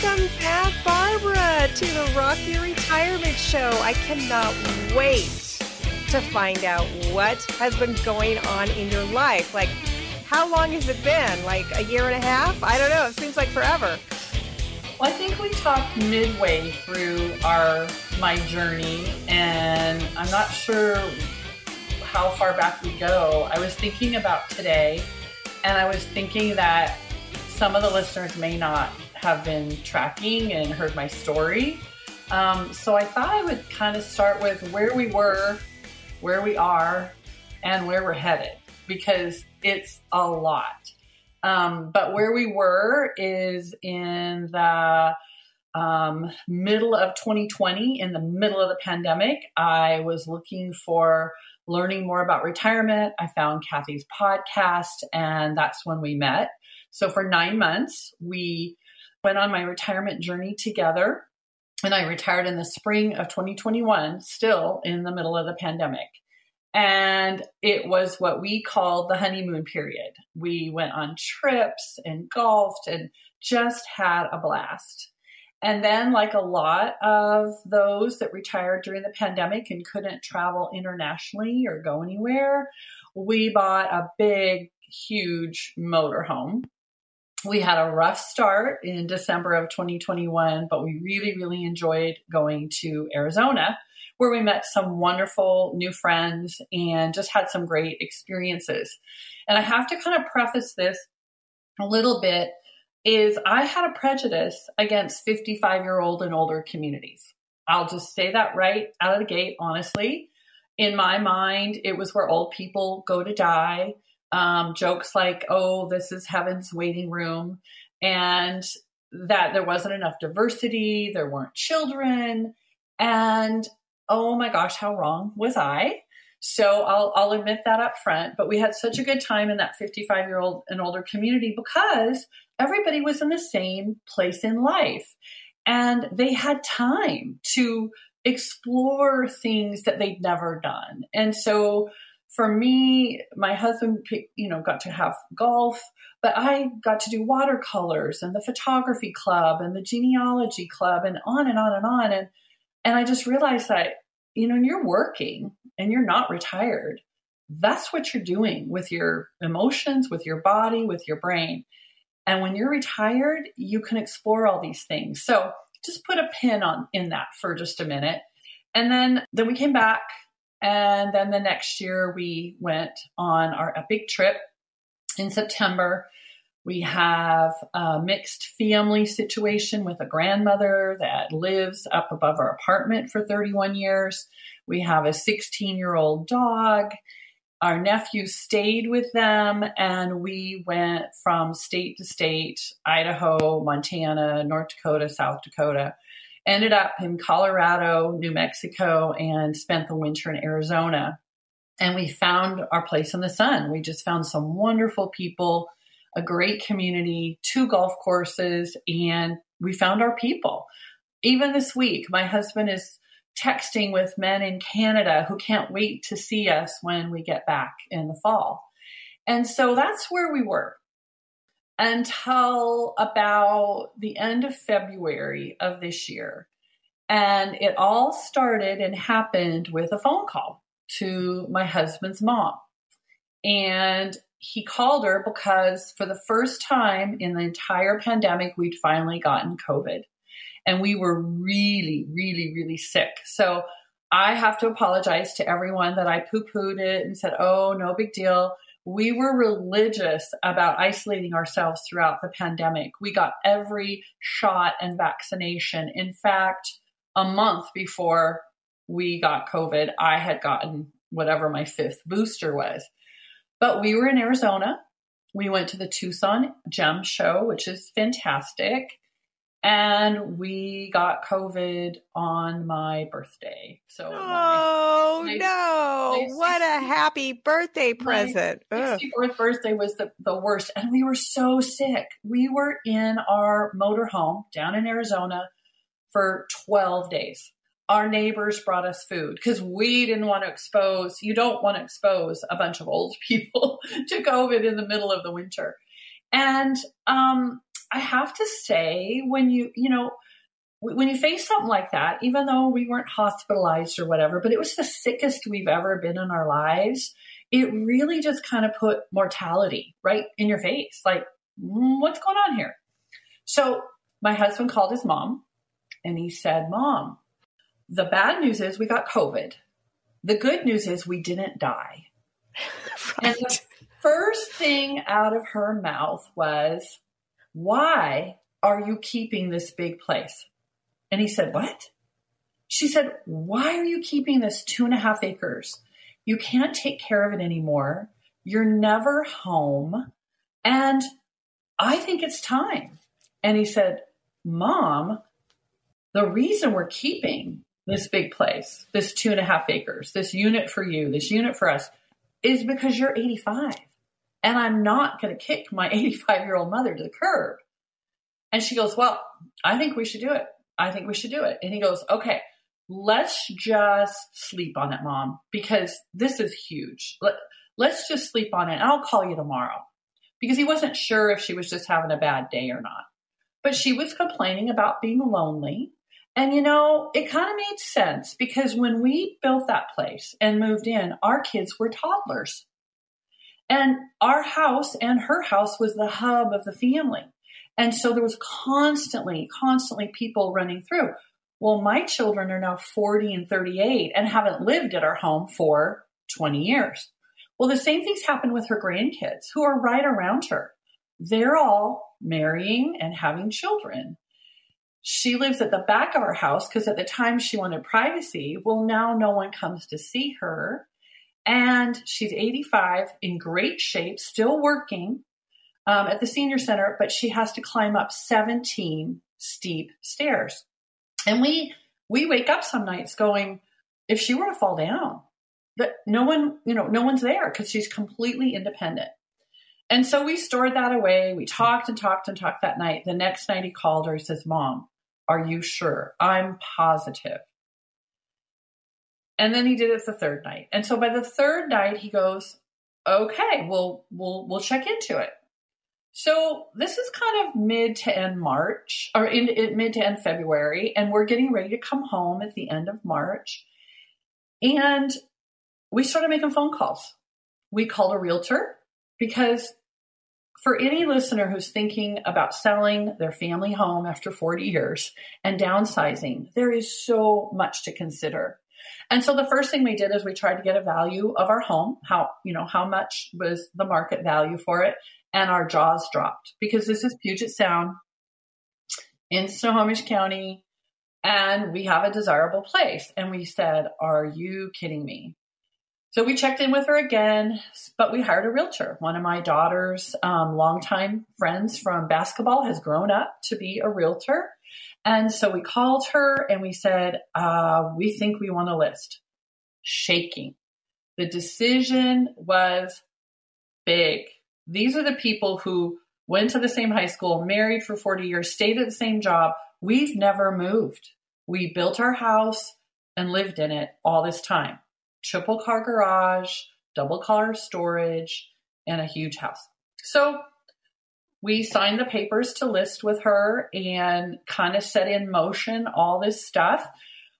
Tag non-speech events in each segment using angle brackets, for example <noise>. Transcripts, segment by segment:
Welcome back, Barbara, to the Rock Your Retirement Show. I cannot wait to find out what has been going on in your life. Like, how long has it been? Like a year and a half? I don't know. It seems like forever. Well, I think we talked midway through our my journey, and I'm not sure how far back we go. I was thinking about today, and I was thinking that some of the listeners may not have been tracking and heard my story. Um, so I thought I would kind of start with where we were, where we are, and where we're headed because it's a lot. Um, but where we were is in the um, middle of 2020, in the middle of the pandemic. I was looking for learning more about retirement. I found Kathe's podcast, and that's when we met. So for nine months, we went on my retirement journey together. And I retired in the spring of 2021, still in the middle of the pandemic. And it was what we called the honeymoon period. We went on trips and golfed and just had a blast. And then, like a lot of those that retired during the pandemic and couldn't travel internationally or go anywhere, we bought a big, huge motorhome we had a rough start in December of 2021, but we really, really enjoyed going to Arizona where we met some wonderful new friends and just had some great experiences. And I have to kind of preface this a little bit is I had a prejudice against 55 year old and older communities. I'll just say that right out of the gate, honestly. In my mind, it was where old people go to die um, jokes like, oh, this is heaven's waiting room, and that there wasn't enough diversity, there weren't children. And oh my gosh, how wrong was I? So I'll, I'll admit that up front. But we had such a good time in that 55 year old and older community because everybody was in the same place in life and they had time to explore things that they'd never done. And so for me, my husband, you know, got to have golf, but I got to do watercolors and the photography club and the genealogy club and on and on and on. And, and I just realized that, you know, when you're working and you're not retired, that's what you're doing with your emotions, with your body, with your brain. And when you're retired, you can explore all these things. So just put a pin on in that for just a minute. And then then we came back and then the next year, we went on our big trip in September. We have a mixed family situation with a grandmother that lives up above our apartment for 31 years. We have a 16 year old dog. Our nephew stayed with them, and we went from state to state Idaho, Montana, North Dakota, South Dakota ended up in Colorado, New Mexico, and spent the winter in Arizona. And we found our place in the sun. We just found some wonderful people, a great community, two golf courses, and we found our people. Even this week, my husband is texting with men in Canada who can't wait to see us when we get back in the fall. And so that's where we were until about the end of February of this year. And it all started and happened with a phone call to my husband's mom. And he called her because for the first time in the entire pandemic, we'd finally gotten COVID. And we were really, really, really sick. So I have to apologize to everyone that I poo pooed it and said, oh, no big deal we were religious about isolating ourselves throughout the pandemic. We got every shot and vaccination. In fact, a month before we got COVID, I had gotten whatever my fifth booster was. But we were in Arizona. We went to the Tucson Gem Show, which is fantastic and we got COVID on my birthday. So, oh my, my, no! My what a happy birthday present! My 64th birthday was the, the worst, and we were so sick. We were in our motorhome down in Arizona for 12 days. Our neighbors brought us food because we didn't want to expose, you don't want to expose a bunch of old <laughs> people to COVID in the middle of the winter. And um, I have to say, when you, you know, when you face something like that, even though we weren't hospitalized or whatever, but it was the sickest we've ever been in our lives, it really just kind of put mortality right in your face. Like, mm, what's going on here? So my husband called his mom and he said, Mom, the bad news is we got COVID. The good news is we didn't die. right. <laughs> And the first thing out of her mouth was, Why are you keeping this big place? And he said, What? She said, Why are you keeping this two and a half acres? You can't take care of it anymore. You're never home. And I think it's time. And he said, Mom, the reason we're keeping this big place, this two and a half acres, this unit for you, this unit for us, is because you're 85. And I'm not going to kick my <laughs> 85 year old mother to the curb. And she goes, Well, I think we should do it. I think we should do it. And he goes, Okay, let's just sleep on it, mom, because this is huge. Let, let's just sleep on it. And I'll call you tomorrow. Because he wasn't sure if she was just having a bad day or not. But she was complaining about being lonely. And you know, it kind of made sense because when we built that place and moved in, our kids were toddlers. And our house and her house was the hub of the family. And so there was constantly, constantly people running through. Well, my children are now 40 and 38 and haven't lived at our home for 20 years. Well, the same things happen with her grandkids who are right around her. They're all marrying and having children. She lives at the back of our house because at the time she wanted privacy. Well, now no one comes to see her. And she's 85, in great shape, still working um, at the senior center, but she has to climb up 17 steep stairs. And we we wake up some nights going, if she were to fall down, but no one, you know, no one's there because she's completely independent. And so we stored that away. We talked and talked and talked that night. The next night he called her. He says, Mom, are you sure? I'm positive. And then he did it the third night. And so by the third night, he goes, okay, we'll, we'll, we'll check into it. So this is kind of mid to end March or in, in, mid to end February, and we're getting ready to come home at the end of March. And we started making phone calls. We called a realtor because for any listener who's thinking about selling their family home after 40 years and downsizing, there is so much to consider. And so the first thing we did is we tried to get a value of our home, how, you know, how much was the market value for it and our jaws dropped because this is Puget Sound in Snohomish County and we have a desirable place. And we said, Are you kidding me? So we checked in with her again, but we hired a realtor. One of my daughter's um, longtime friends from basketball has grown up to be a realtor. And so we called her and we said, uh, We think we want to list. Shaking. The decision was big. These are the people who went to the same high school, married for 40 years, stayed at the same job. We've never moved. We built our house and lived in it all this time. Triple car garage, double car storage, and a huge house. So we signed the papers to list with her and kind of set in motion all this stuff.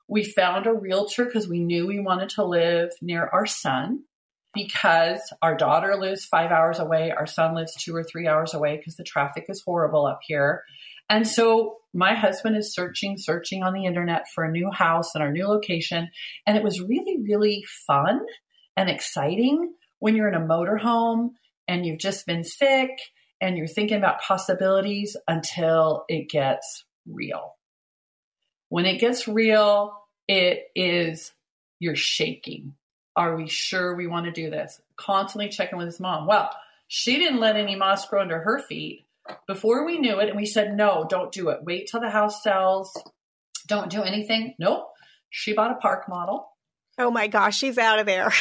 We found a realtor because we knew we wanted to live near our son because our daughter lives five hours away, our son lives two or three hours away because the traffic is horrible up here. And so my husband is searching, searching on the internet for a new house and our new location. And it was really, really fun and exciting when you're in a motorhome and you've just been sick and you're thinking about possibilities until it gets real. When it gets real, it is, you're shaking are we sure we want to do this? Constantly checking with his mom. Well, she didn't let any moss grow under her feet before we knew it. And we said, no, don't do it. Wait till the house sells. Don't do anything. Nope. She bought a park model. Oh my gosh, she's out of there.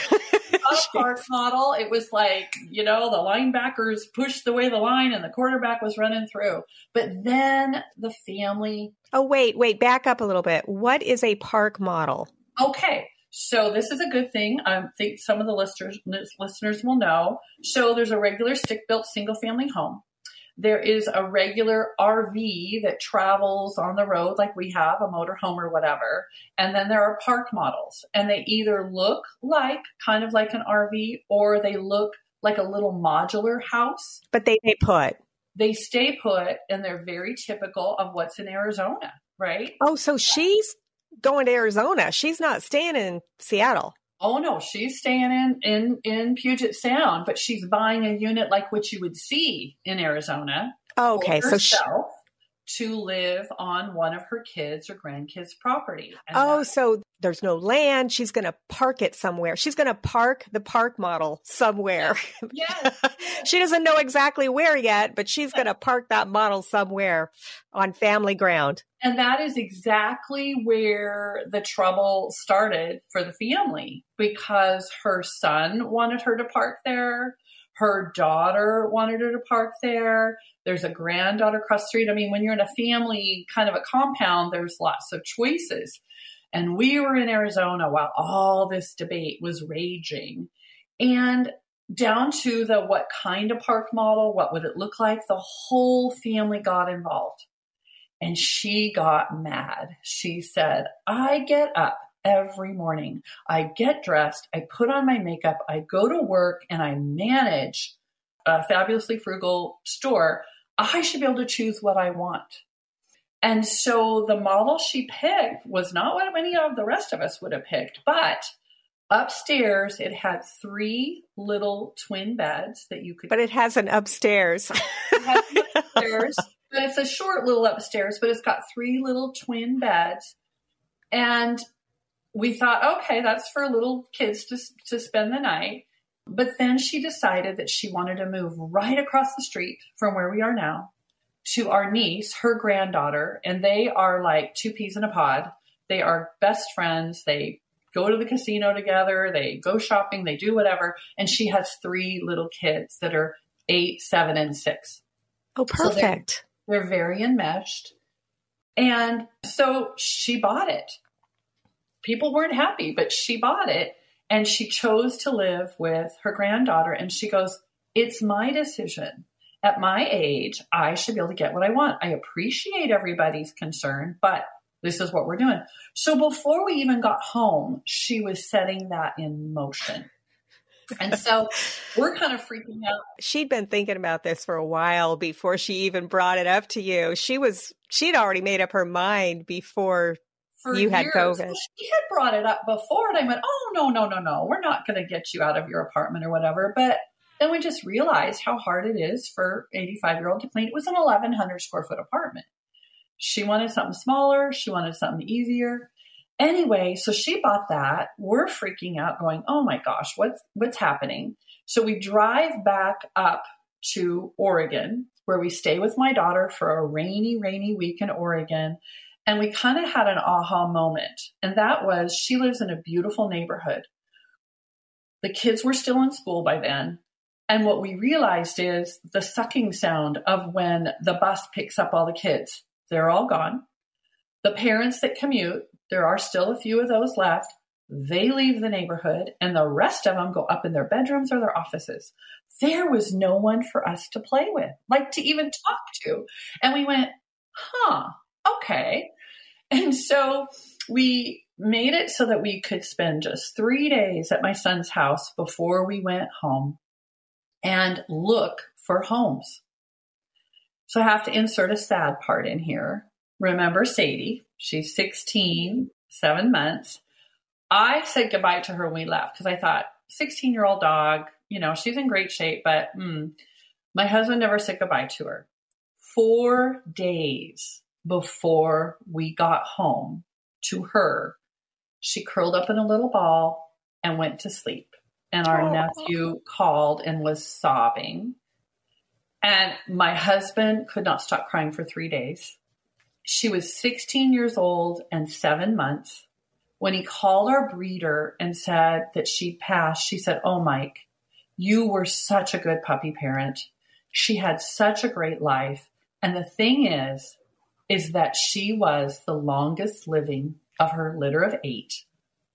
park <laughs> model. It was like, you know, the linebackers pushed the way the line and the quarterback was running through. But then the family. Oh, wait, wait, back up a little bit. What is a park model? Okay. So this is a good thing. I think some of the listeners listeners will know. So there's a regular stick built single family home. There is a regular RV that travels on the road, like we have a motorhome or whatever. And then there are park models, and they either look like kind of like an RV or they look like a little modular house. But they, stay put. They stay put and they're very typical of what's in Arizona, right? Oh, so she's going to Arizona. She's not staying in Seattle. Oh no, she's staying in in in Puget Sound, but she's buying a unit like what you would see in Arizona. Oh, okay, so she, to live on one of her kids or grandkids' property. And oh, so there's no land. She's going to park it somewhere. She's going to park the park model somewhere. Yes. <laughs> she doesn't know exactly where yet, but she's going to park that model somewhere on family ground. And that is exactly where the trouble started for the family because her son wanted her to park there. Her daughter wanted her to park there. There's a granddaughter across the street. I mean, when you're in a family kind of a compound, there's lots of choices. And we were in Arizona while all this debate was raging. And down to the what kind of park model, what would it look like, the whole family got involved. And she got mad. She said, I get up every morning. I get dressed, I put on my makeup, I go to work, and I manage a fabulously frugal store. I should be able to choose what I want. And so the model she picked was not what many of the rest of us would have picked, but upstairs it had three little twin beds that you could. But it has an upstairs. <laughs> it an upstairs, but it's a short little upstairs, but it's got three little twin beds. And we thought, okay, that's for little kids to, to spend the night. But then she decided that she wanted to move right across the street from where we are now to our niece, her granddaughter, and they are like two peas in a pod. They are best friends. They go to the casino together, they go shopping, they do whatever. And she has three little kids that are eight, seven, and six. Oh, perfect. So they're, they're very enmeshed. And so she bought it people weren't happy, but she bought it and she chose to live with her granddaughter. And she goes, It's my decision. At my age, I should be able to get what I want. I appreciate everybody's concern, but this is what we're doing. So before we even got home, she was setting that in motion. And so we're kind of freaking out. She'd been thinking about this for a while before she even brought it up to you. She was she'd already made up her mind before for you had COVID. She had brought it up before, and I went, "Oh no, no, no, no! We're not going to get you out of your apartment or whatever." But then we just realized how hard it is for 85 year old to clean. It was an 1,100 square foot apartment. She wanted something smaller. She wanted something easier. Anyway, so she bought that. We're freaking out, going, "Oh my gosh, what's what's happening?" So we drive back up to Oregon, where we stay with my daughter for a rainy, rainy week in Oregon. And we kind of had an aha moment. And that was she lives in a beautiful neighborhood. The kids were still in school by then. And what we realized is the sucking sound of when the bus picks up all the kids. They're all gone. The parents that commute, there are still a few of those left. They leave the neighborhood and the rest of them go up in their bedrooms or their offices. There was no one for us to play with, like to even talk to. And we went, huh, okay. <laughs> And so we made it so that we could spend just three days at my son's house before we went home and look for homes. So I have to insert a sad part in here. Remember Sadie, she's 16, seven months. I said goodbye to her when we left because I thought, 16 year old dog, you know, she's in great shape, but mm, my husband never said goodbye to her. Four days before we got home to her, she curled up in a little ball and went to sleep. And our Aww. nephew called and was sobbing. And my husband could not stop crying for three days. She was 16 years old and seven months. When he called our breeder and said that she passed, she said, Oh, Mike, you were such a good puppy parent. She had such a great life. And the thing is, is that she was the longest living of her litter of eight,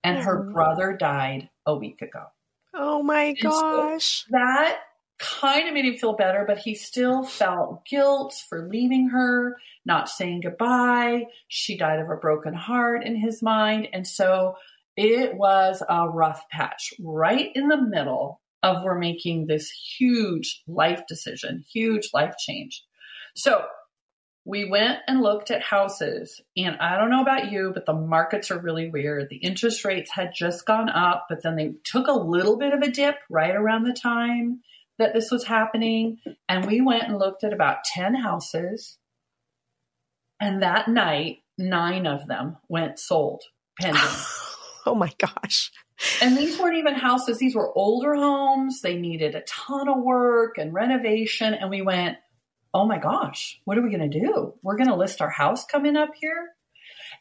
and her oh. brother died a week ago. Oh my gosh. So that kind of made him feel better, but he still felt guilt for leaving her, not saying goodbye. She died of a broken heart in his mind. And so it was a rough patch right in the middle of we're making this huge life decision, huge life change. So we went and looked at houses and i don't know about you but the markets are really weird. The interest rates had just gone up but then they took a little bit of a dip right around the time that this was happening and we went and looked at about 10 houses. And that night nine of them went sold pending. <laughs> Oh my gosh. And these weren't even houses. These were older homes. They needed a ton of work and renovation and we went oh my gosh, what are we going to do? We're going to list our house coming up here.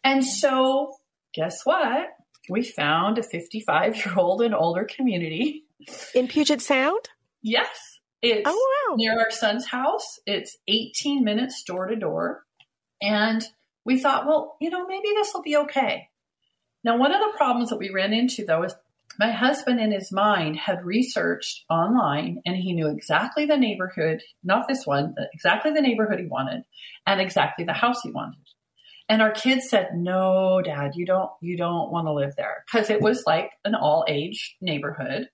And so, guess what? We found a 55 year old and older community in Puget Sound. Yes. It's oh, wow. near our son's house. It's 18 minutes door to door. And we thought, well, you know, maybe this will be okay. Now, one of the problems that we ran into though is my husband in his mind had researched online and he knew exactly the neighborhood, not this one, exactly the neighborhood he wanted and exactly the house he wanted. And our kids said, "No, dad, you don't you don't want to live there." Cuz it was like an all-age neighborhood.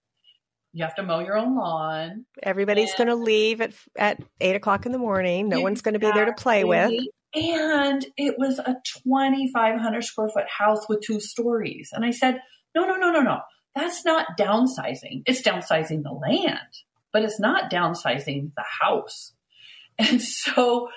You have to mow your own lawn. Everybody's going to leave at at eight o'clock in the morning. No one's going to be there to play with. And it was a 2,500 square foot house with two stories. And I said, no, no, no, no, no that's not downsizing. It's downsizing the land, but it's not downsizing the house. And <laughs> so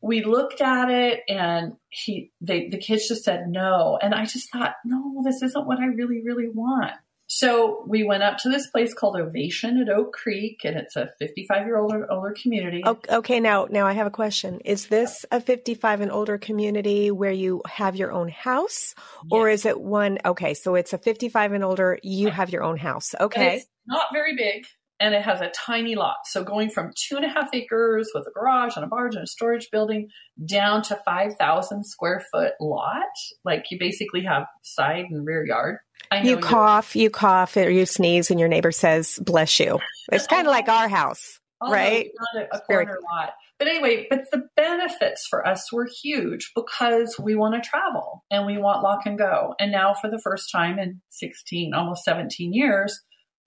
we looked at it and he they the kids just said no. And I just thought, no, this isn't what I really, really want. So we went up to this place called Ovation at Oak Creek, and it's a 55 year old older, older community. Okay, now now I have a question. Is this a 55 and older community where you have your own house, or is it one? Okay, so it's a 55 and older. You have your own house. Okay, not very big and it has a tiny lot. So going from two and a half acres with a garage and a barge and a storage building down to 5,000 square foot lot, like you basically have side and rear yard. You cough, you cough, or you sneeze, and your neighbor says, "Bless you." It's oh, kind of like our house, oh, right? Not a, a corner lot. But anyway, but the benefits for us were huge because we want to travel and we want lock and go. And now, for the first time in 16, almost 17 years,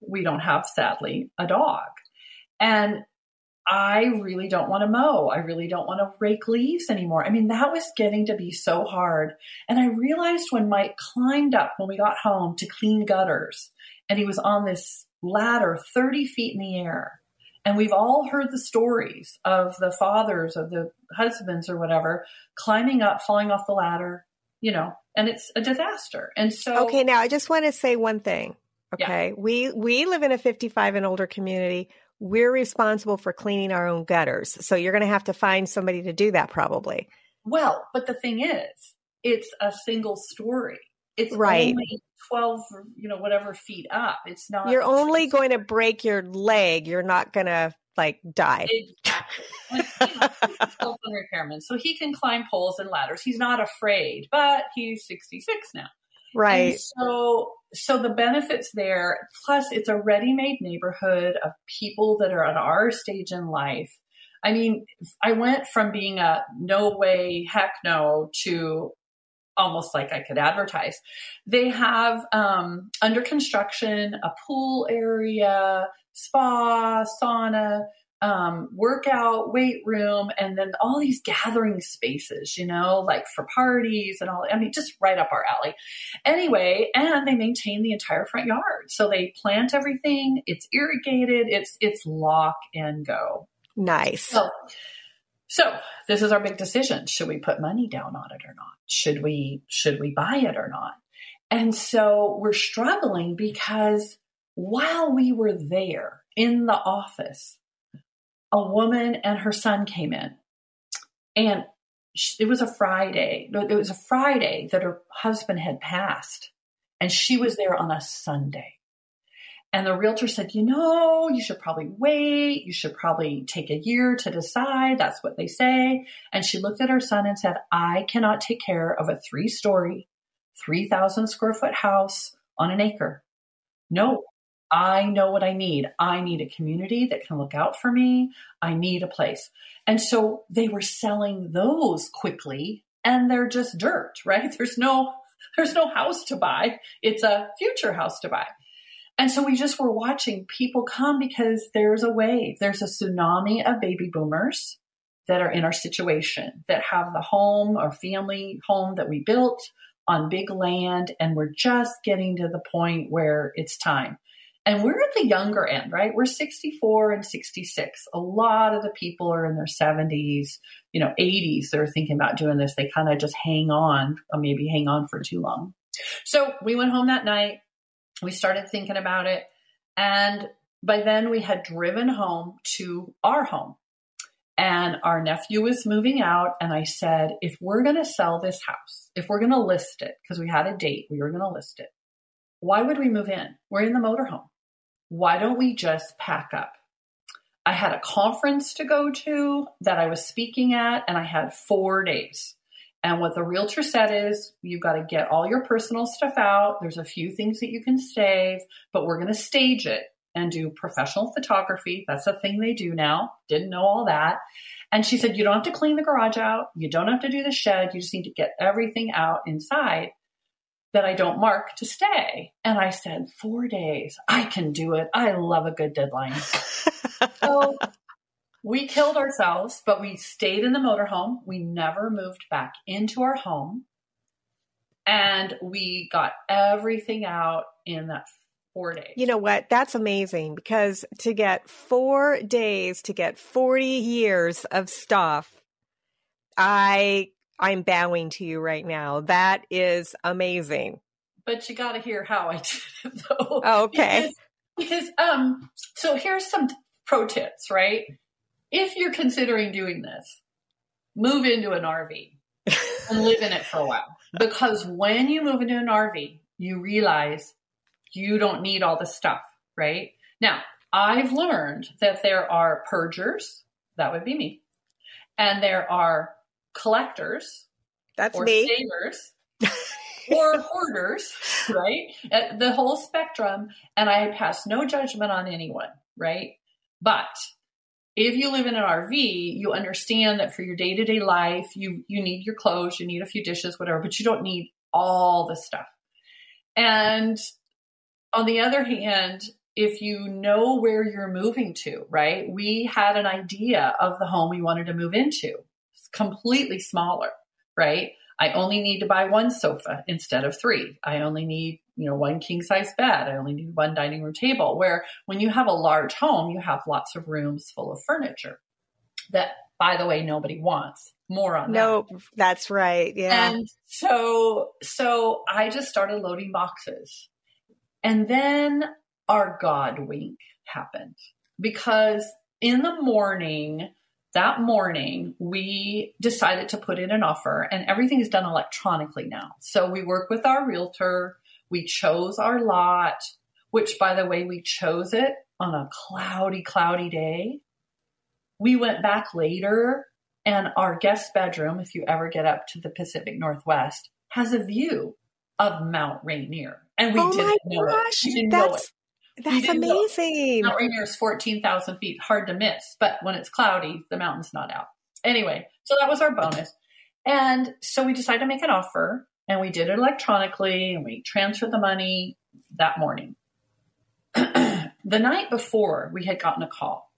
we don't have, sadly, a dog. And I really don't want to mow. I really don't want to rake leaves anymore. I mean, that was getting to be so hard. And I realized when Mike climbed up when we got home to clean gutters and he was on this ladder 30 feet in the air. And we've all heard the stories of the fathers, of the husbands or whatever, climbing up, falling off the ladder, you know, and it's a disaster. And so. Okay, now I just want to say one thing. Okay. Yeah. We we live in a 55 and older community. We're responsible for cleaning our own gutters. So you're going to have to find somebody to do that probably. Well, but the thing is, it's a single story. It's right. only 12, you know, whatever feet up. It's not You're only going to break your leg. You're not going to like die. Exactly. Like, <laughs> repairman. So he can climb poles and ladders. He's not afraid, but he's 66 now. Right. And so so the benefits there, plus it's a ready-made neighborhood of people that are at our stage in life. I mean, I went from being a no way, heck no to almost like I could advertise. They have um, under construction a pool area, spa, sauna, um, workout, weight room, and then all these gathering spaces, you know, like for parties and all. I mean, just right up our alley. Anyway, and they maintain the entire front yard, so they plant everything. It's irrigated. It's it's lock and go. Nice. So, so this is our big decision: should we put money down on it or not? Should we should we buy it or not? And so we're struggling because while we were there in the office a woman and her son came in and it was a Friday. It was a Friday that her husband had passed and she was there on a Sunday. And the realtor said, you know, you should probably wait. You should probably take a year to decide. That's what they say. And she looked at her son and said, I cannot take care of a three story, 3,000 square foot house on an acre. No, I know what I need. I need a community that can look out for me. I need a place. And so they were selling those quickly and they're just dirt, <laughs> right? There's no there's no house to buy. It's a future house to buy. And so we just were watching people come because there's a wave. There's a tsunami of baby boomers that are in our situation that have the home or family home that we built on big land and we're just getting to the point where it's time. And we're at the younger end, right? We're 64 and 66. A lot of the people are in their 70s, you know, 80s. They're thinking about doing this. They kind of just hang on, or maybe hang on for too long. So we went home that night. We started thinking about it. And by then we had driven home to our home. And our nephew was moving out. And I said, if we're going to sell this house, if we're going to list it, because we had a date, we were going to list it, why would we move in? We're in the motorhome why don't we just pack up? I had a conference to go to that I was speaking at, and I had four days. And what the realtor said is, you've got to get all your personal stuff out. There's a few things that you can save, but we're going to stage it and do professional photography. That's a thing they do now. Didn't know all that. And she said, you don't have to clean the garage out. You don't have to do the shed. You just need to get everything out inside that I don't mark to stay. And I said, four days. I can do it. I love a good deadline. <laughs> so we killed ourselves, but we stayed in the motorhome. We never moved back into our home. And we got everything out in that four days. You know what? That's amazing because to get four days to get 40 years of stuff, I I'm bowing to you right now. That is amazing. But you got to hear how I did it <laughs> though. Oh, okay. Because, because um so here's some pro tips, right? If you're considering doing this, move into an RV <laughs> and live in it for a while. Because when you move into an RV, you realize you don't need all the stuff, right? Now, I've learned that there are purgers, that would be me, and there are collectors. That's or me. Savers. <laughs> or hoarders, right? At the whole spectrum. And I pass no judgment on anyone, right? But if you live in an RV, you understand that for your day to day life, you, you need your clothes, you need a few dishes, whatever, but you don't need all the stuff. And on the other hand, if you know where you're moving to, right? We had an idea of the home we wanted to move into completely smaller, right? I only need to buy one sofa instead of three. I only need, you know, one king size bed. I only need one dining room table. Where when you have a large home, you have lots of rooms full of furniture that, by the way, nobody wants. More on no, that. that's right. Yeah. And so, so I just started loading boxes. And then our God wink happened because in the morning, that morning we decided to put in an offer and everything is done electronically now. So we work with our realtor. We chose our lot, which by the way, we chose it on a cloudy, cloudy day. We went back later and our guest bedroom, if you ever get up to the Pacific Northwest, has a view of Mount Rainier. And we oh didn't know gosh, it. We didn't know it. That's amazing. Mount Rainier is 14,000 feet, hard to miss. But when it's cloudy, the mountain's not out. Anyway, so that was our bonus. And so we decided to make an offer and we did it electronically and we transferred the money that morning. <clears throat> the night before, we had gotten a call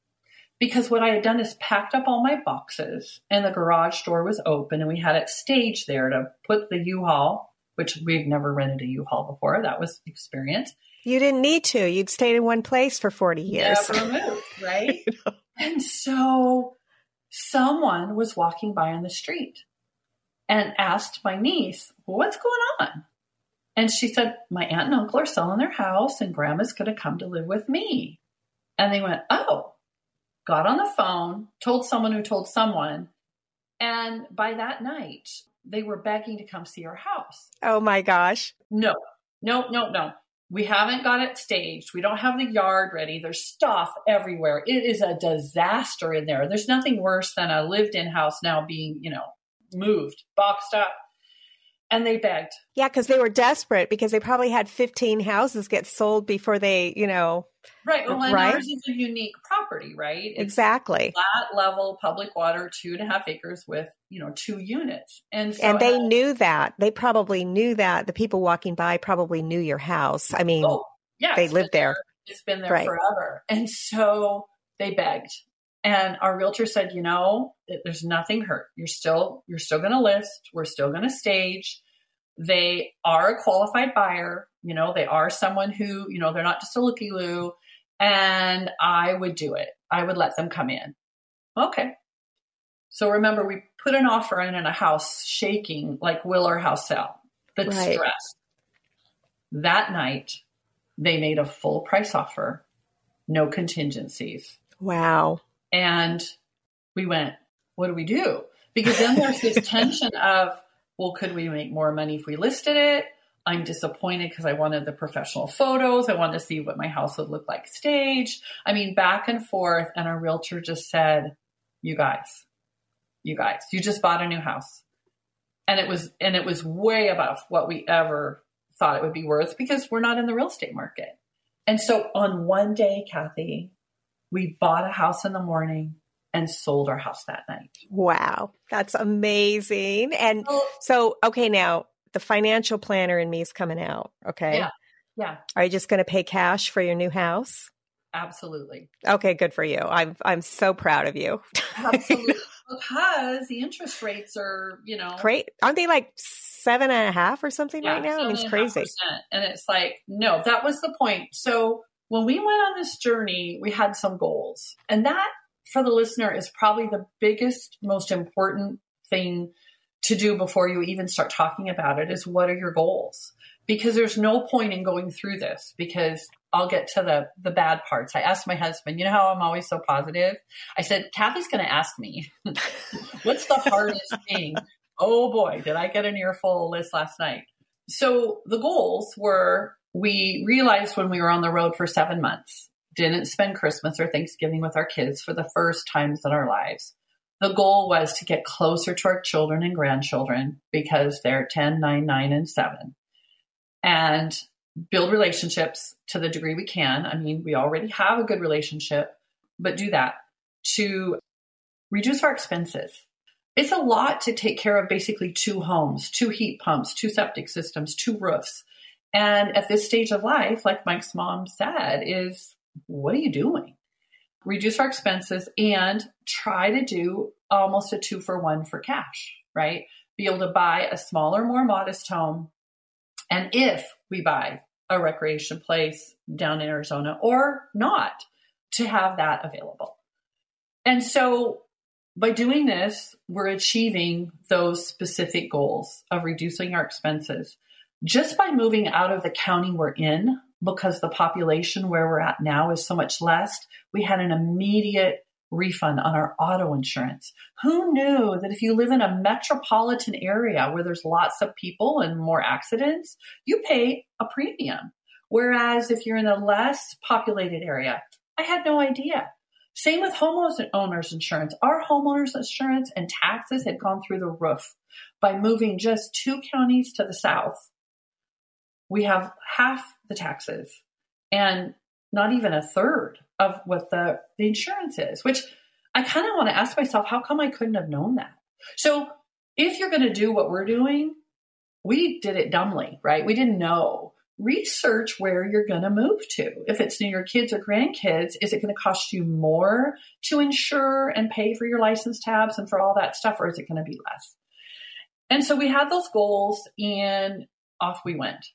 because what I had done is packed up all my boxes and the garage door was open and we had it staged there to put the U-Haul, which we've never rented a U-Haul before. That was experience you didn't need to. You'd stayed in one place for 40 years. Never moved, right? <laughs> And so someone was walking by on the street and asked my niece, What's going on? And she said, My aunt and uncle are selling their house and grandma's going to come to live with me. And they went, Oh, got on the phone, told someone who told someone. And by that night, they were begging to come see our house. Oh my gosh. No, no, no, no. We haven't got it staged. We don't have the yard ready. There's stuff everywhere. It is a disaster in there. There's nothing worse than a lived in house now being, you know, moved, boxed up. And they begged. Yeah, because they were desperate because they probably had 15 houses get sold before they, you know. Right. Well, and right? ours is a unique property, right? It's exactly. Flat level public water, two and a half acres with, you know, two units. And so And they uh, knew that. They probably knew that. The people walking by probably knew your house. I mean, oh, yeah, they lived there. there. It's been there right. forever. And so they begged. And our realtor said, you know, there's nothing hurt. You're still, you're still going to list. We're still going to stage. They are a qualified buyer. You know, they are someone who, you know, they're not just a looky loo. And I would do it. I would let them come in. Okay. So remember, we put an offer in in a house shaking like will our house sell? That's right. stress. That night, they made a full price offer, no contingencies. Wow. And we went, what do we do? Because then there's this <laughs> tension of, well, could we make more money if we listed it? I'm disappointed because I wanted the professional photos. I wanted to see what my house would look like staged. I mean, back and forth. And our realtor just said, you guys, you guys, you just bought a new house. And it was, and it was way above what we ever thought it would be worth because we're not in the real estate market. And so on one day, Kathe, we bought a house in the and sold our house that night. Wow, that's amazing. And so, okay, now the financial planner in me is coming out. Okay. Yeah. Yeah. Are you just going to pay cash for your new house? Absolutely. Okay, good for you. I'm I'm so proud of you. Absolutely. <laughs> because the interest rates are, you know, great. Aren't they like seven and a half or something yeah, right now? I mean, it's crazy. And it's like, no, that was the point. So when we went on this journey, we had some goals. And that, for the listener, is probably the biggest, most important thing to do before you even start talking about it is what are your goals? Because there's no point in going through this because I'll get to the the bad parts. I asked my husband, you know how I'm always so positive? I said, Kathe's to ask me, <laughs> what's the hardest thing? Oh boy, did I get an earful list last night. So the goals were we realized when we were on the road for seven months, didn't spend Christmas or Thanksgiving with our kids for the first times in our lives. The goal was to get closer to our children and grandchildren because they're 10, 9, 9, and 7. And build relationships to the degree we can. I mean, we already have a good relationship, but do that to reduce our expenses. It's a lot to take care of basically two homes, two heat pumps, two septic systems, two roofs. And at this stage of life, like Mike's mom said, is what are you doing? Reduce our expenses and try to do almost a two for one for cash, right? Be able to buy a smaller, more modest home. And if we buy a recreation place down in Arizona or not, to have that available. And so by doing this, we're achieving those specific goals of reducing our expenses just by moving out of the county we're in, because the population where we're at now is so much less, we had an immediate refund on our auto insurance. Who knew that if you live in a metropolitan area where there's lots of people and more accidents, you pay a premium? Whereas if you're in a less populated area, I had no idea. Same with homeowners insurance. Our homeowners insurance and taxes had gone through the roof by moving just two counties to the south we have half the taxes and not even a third of what the, the insurance is, which I kind of want to ask myself, how come I couldn't have known that? So if you're going to do what we're doing, we did it dumbly, right? We didn't know. Research where you're going to move to. If it's near your kids or grandkids, is it going to cost you more to insure and pay for your license tabs and for all that stuff, or is it going to be less? And so we had those goals and off we went.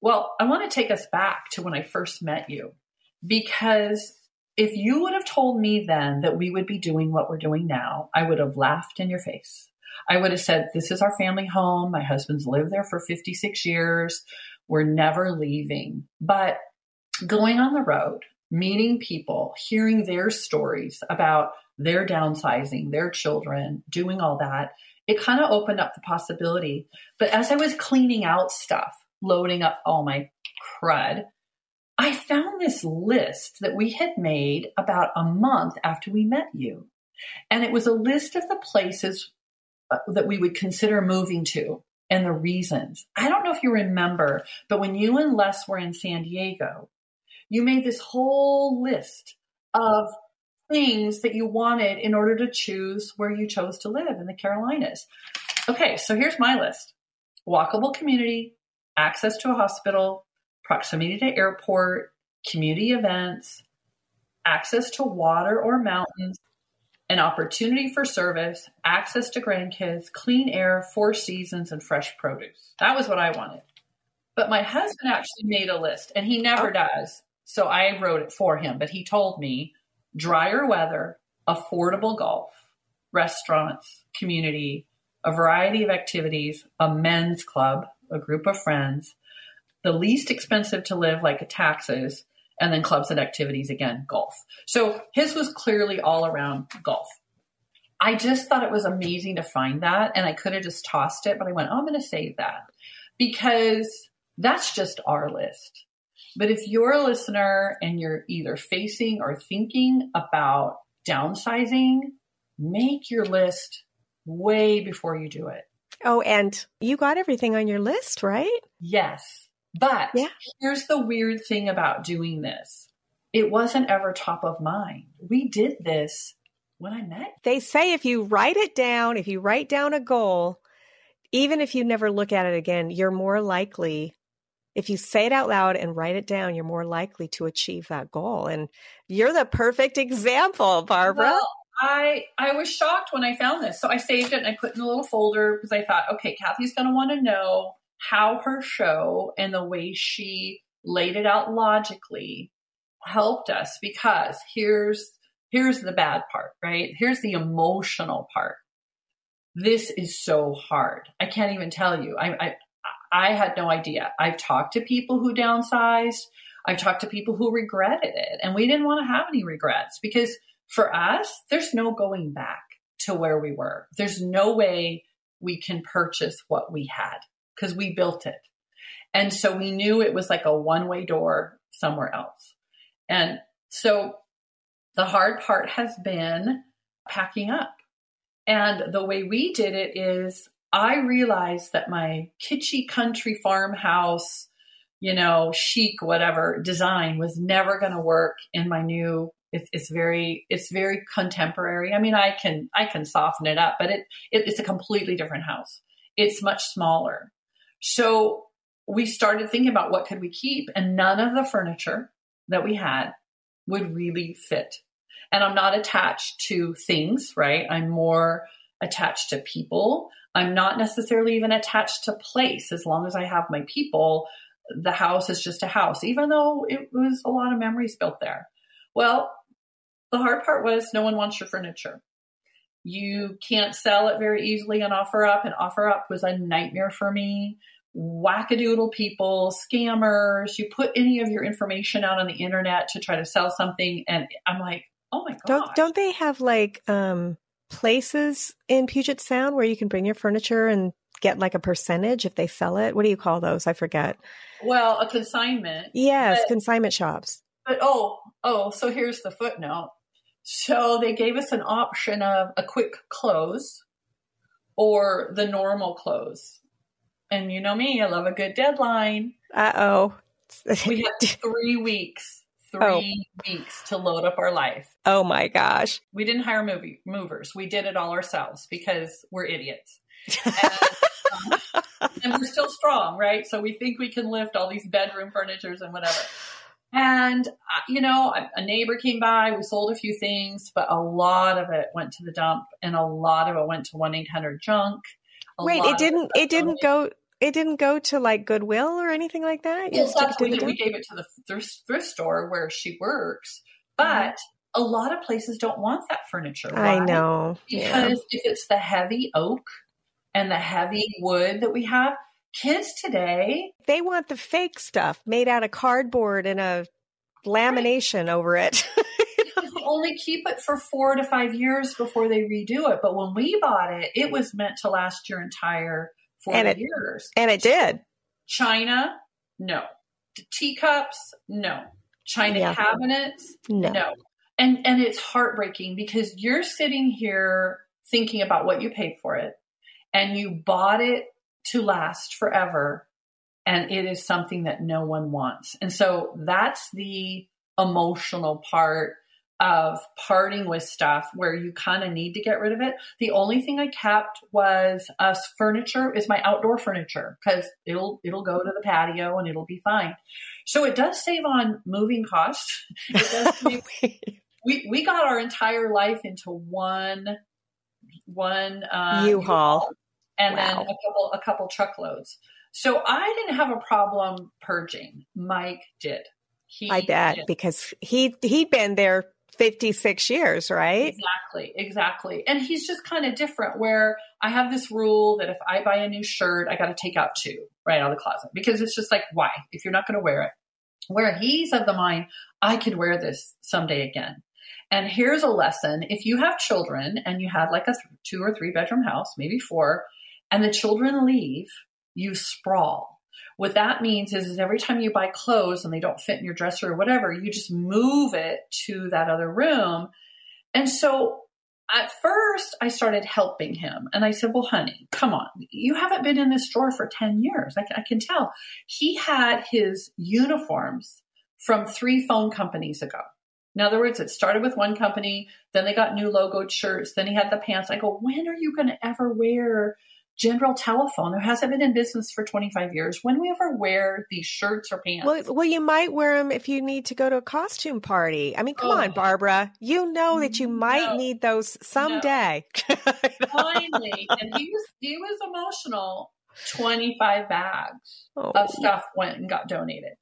Well, I want to take us back to when I first met you because if you would have told me then that we would be doing what we're doing now, I would have laughed in your face. I would have said, This is our family home. My husband's lived there for 56 years. We're never leaving. But going on the road, meeting people, hearing their stories about their downsizing, their children, doing all that, it kind of opened up the possibility. But as I was cleaning out stuff, loading up all my crud, I found this list that we had made about a month after we met you. And it was a list of the places uh, that we would consider moving to and the reasons. I don't know if you remember, but when you and Les were in San Diego, you made this whole list of things that you wanted in order to choose where you chose to live in the Carolinas. Okay, so here's my list walkable community, access to a hospital, proximity to airport, community events, access to water or mountains, an opportunity for service, access to grandkids, clean air, four seasons, and fresh produce. That was what I wanted. But my husband actually made a list, and he never oh. does. So I wrote it for him, but he told me drier weather, affordable golf, restaurants, community, a variety of activities, a men's club, a group of friends, the least expensive to live, like taxes, and then clubs and activities again, golf. So his was clearly all around golf. I just thought it was amazing to find that. And I could have just tossed it, but I went, oh, I'm going to save that because that's just our list. But if you're a listener and you're either facing or thinking about downsizing, make your list way before you do it. Oh, and you got everything on your list, right? Yes. But yeah. here's the weird thing about doing this it wasn't ever top of mind. We did this when I met. They say if you write it down, if you write down a goal, even if you never look at it again, you're more likely, if you say it out loud and write it down, you're more likely to achieve that goal. And you're the perfect example, Barbara. Well, I I was shocked when I found this. So I saved it and I put it in a little folder because I thought, okay, Kathe's going to want to know how her show and the way she laid it out logically helped us because here's here's the bad part, right? Here's the emotional part. This is so hard. I can't even tell you. I I, I had no idea. I've talked to people who downsized. I've talked to people who regretted it, and we didn't want to have any regrets because for us, there's no going back to where we were. There's no way we can purchase what we had because we built it. And so we knew it was like a one way door somewhere else. And so the hard part has been packing up. And the way we did it is I realized that my kitschy country farmhouse, you know, chic, whatever design was never going to work in my new it's, it's very it's very contemporary i mean i can i can soften it up but it, it it's a completely different house it's much smaller so we started thinking about what could we keep and none of the furniture that we had would really fit. And I'm not attached to things, right? I'm more attached to people. I'm not necessarily even attached to place as long as I have my people. The house is just a house, even though it was a lot of memories built there. Well, the hard part was no one wants your furniture. You can't sell it very easily on OfferUp, and OfferUp was a nightmare for me. Wackadoodle people, scammers. You put any of your information out on the internet to try to sell something, and I'm like, oh my god! Don't don't they have like um, places in Puget Sound where you can bring your furniture and get like a percentage if they sell it? What do you call those? I forget. Well, a consignment. Yes, but, consignment shops. But oh, oh, so here's the footnote. So they gave us an option of a quick close or the normal close. And you know me, I love a good deadline. Uh oh. <laughs> we had three weeks, three oh. weeks to load up our life. Oh my gosh. We didn't hire movie movers. We did it all ourselves because we're idiots. <laughs> And, um, and we're still strong, right? So we think we can lift all these bedroom furnitures and whatever. And, uh, you know, a neighbor came by, we sold a few things, but a lot of it went to the dump and a lot of it went to 1 800 junk. Wait, it didn't, it didn't go, it didn't go to like Goodwill or anything like that? That's we, we gave it to the thrift, thrift store where she works. But mm-hmm. a lot of places don't want that furniture. Right? I know. Because yeah. if it's the heavy oak and the heavy wood that we have, kids today. They want the fake stuff made out of cardboard and a lamination right. over it. <laughs> Only keep it for four to five years before they redo it but when we bought it it was meant to last your entire 40 and it, years. and it did. China no. Teacups no. China yeah. cabinets no. no. And and it's heartbreaking because you're sitting here thinking about what you paid for it and you bought it to last forever. And it is something that no one wants. And so that's the emotional part of parting with stuff where you kind of need to get rid of it. The only thing I kept was us uh, furniture is my outdoor furniture because it'll it'll go to the patio and it'll be fine. So it does save on moving costs. <laughs> Save, we we got our entire life into one one uh, U-Haul, and wow. then a couple a couple truckloads. So I didn't have a problem purging. Mike did. He I bet did. because he he'd been there 56 years, right? Exactly, exactly. And he's just kind of different where I have this rule that if I buy a new shirt, I got to take out two right out of the closet because it's just like, why? If you're not going to wear it. Where he's of the mind, I could wear this someday again. And here's a lesson if you have children and you had like a th- two or three bedroom house, maybe four, and the children leave, you sprawl what that means is, is every time you buy clothes and they don't fit in your dresser or whatever, you just move it to that other room. And so at first I started helping him and I said, well, honey, come on. You haven't been in this drawer for 10 years. I, I can tell. He had his uniforms from three phone companies ago. In other words, it started with one company, then they got new logoed shirts, then he had the pants. I go, when are you going to ever wear General Telephone, who hasn't been in business for 25 years, when we ever wear these shirts or pants? Well, well, you might wear them if you need to go to a costume party. I mean, come oh. on, Barbara. You know that you might no. need those someday. No. Finally, and he was he was emotional. 25 bags oh. of stuff went and got donated.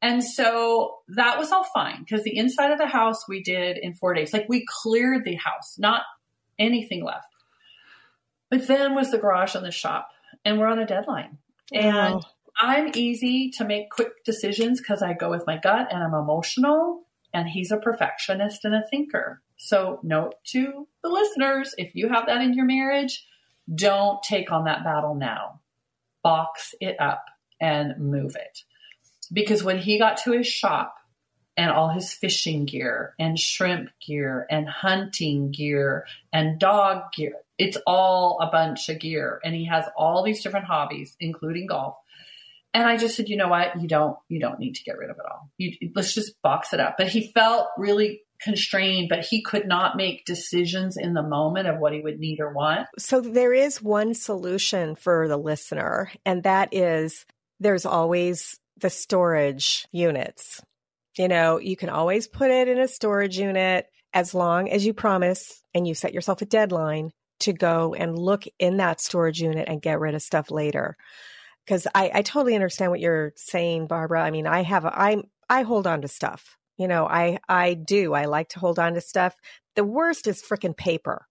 And so that was all fine because the inside of the house we did in four days. Like we cleared the house, not anything left. But then was the garage and the shop, and we're on a deadline. And I'm easy to make quick decisions because I go with my gut and I'm emotional, and he's a perfectionist and a thinker. So, note to the listeners if you have that in your marriage, don't take on that battle now. Box it up and move it. Because when he got to his shop and all his fishing gear and shrimp gear and hunting gear and dog gear, it's all a bunch of gear and he has all these different hobbies including golf. And i just said you know what? You don't you don't need to get rid of it all. You, let's just box it up. But he felt really constrained but he could not make decisions in the moment of what he would need or want. So there is one solution for the listener and that is there's always the storage units. You know you can always put it in a storage unit as long as you promise and you set yourself a deadline to go and look in that storage unit and get rid of stuff later. Because I, I totally understand what you're saying, Barbara. I mean, I have, I, I hold on to stuff. You know, I, I do. I like to hold on to stuff. The worst is freaking paper.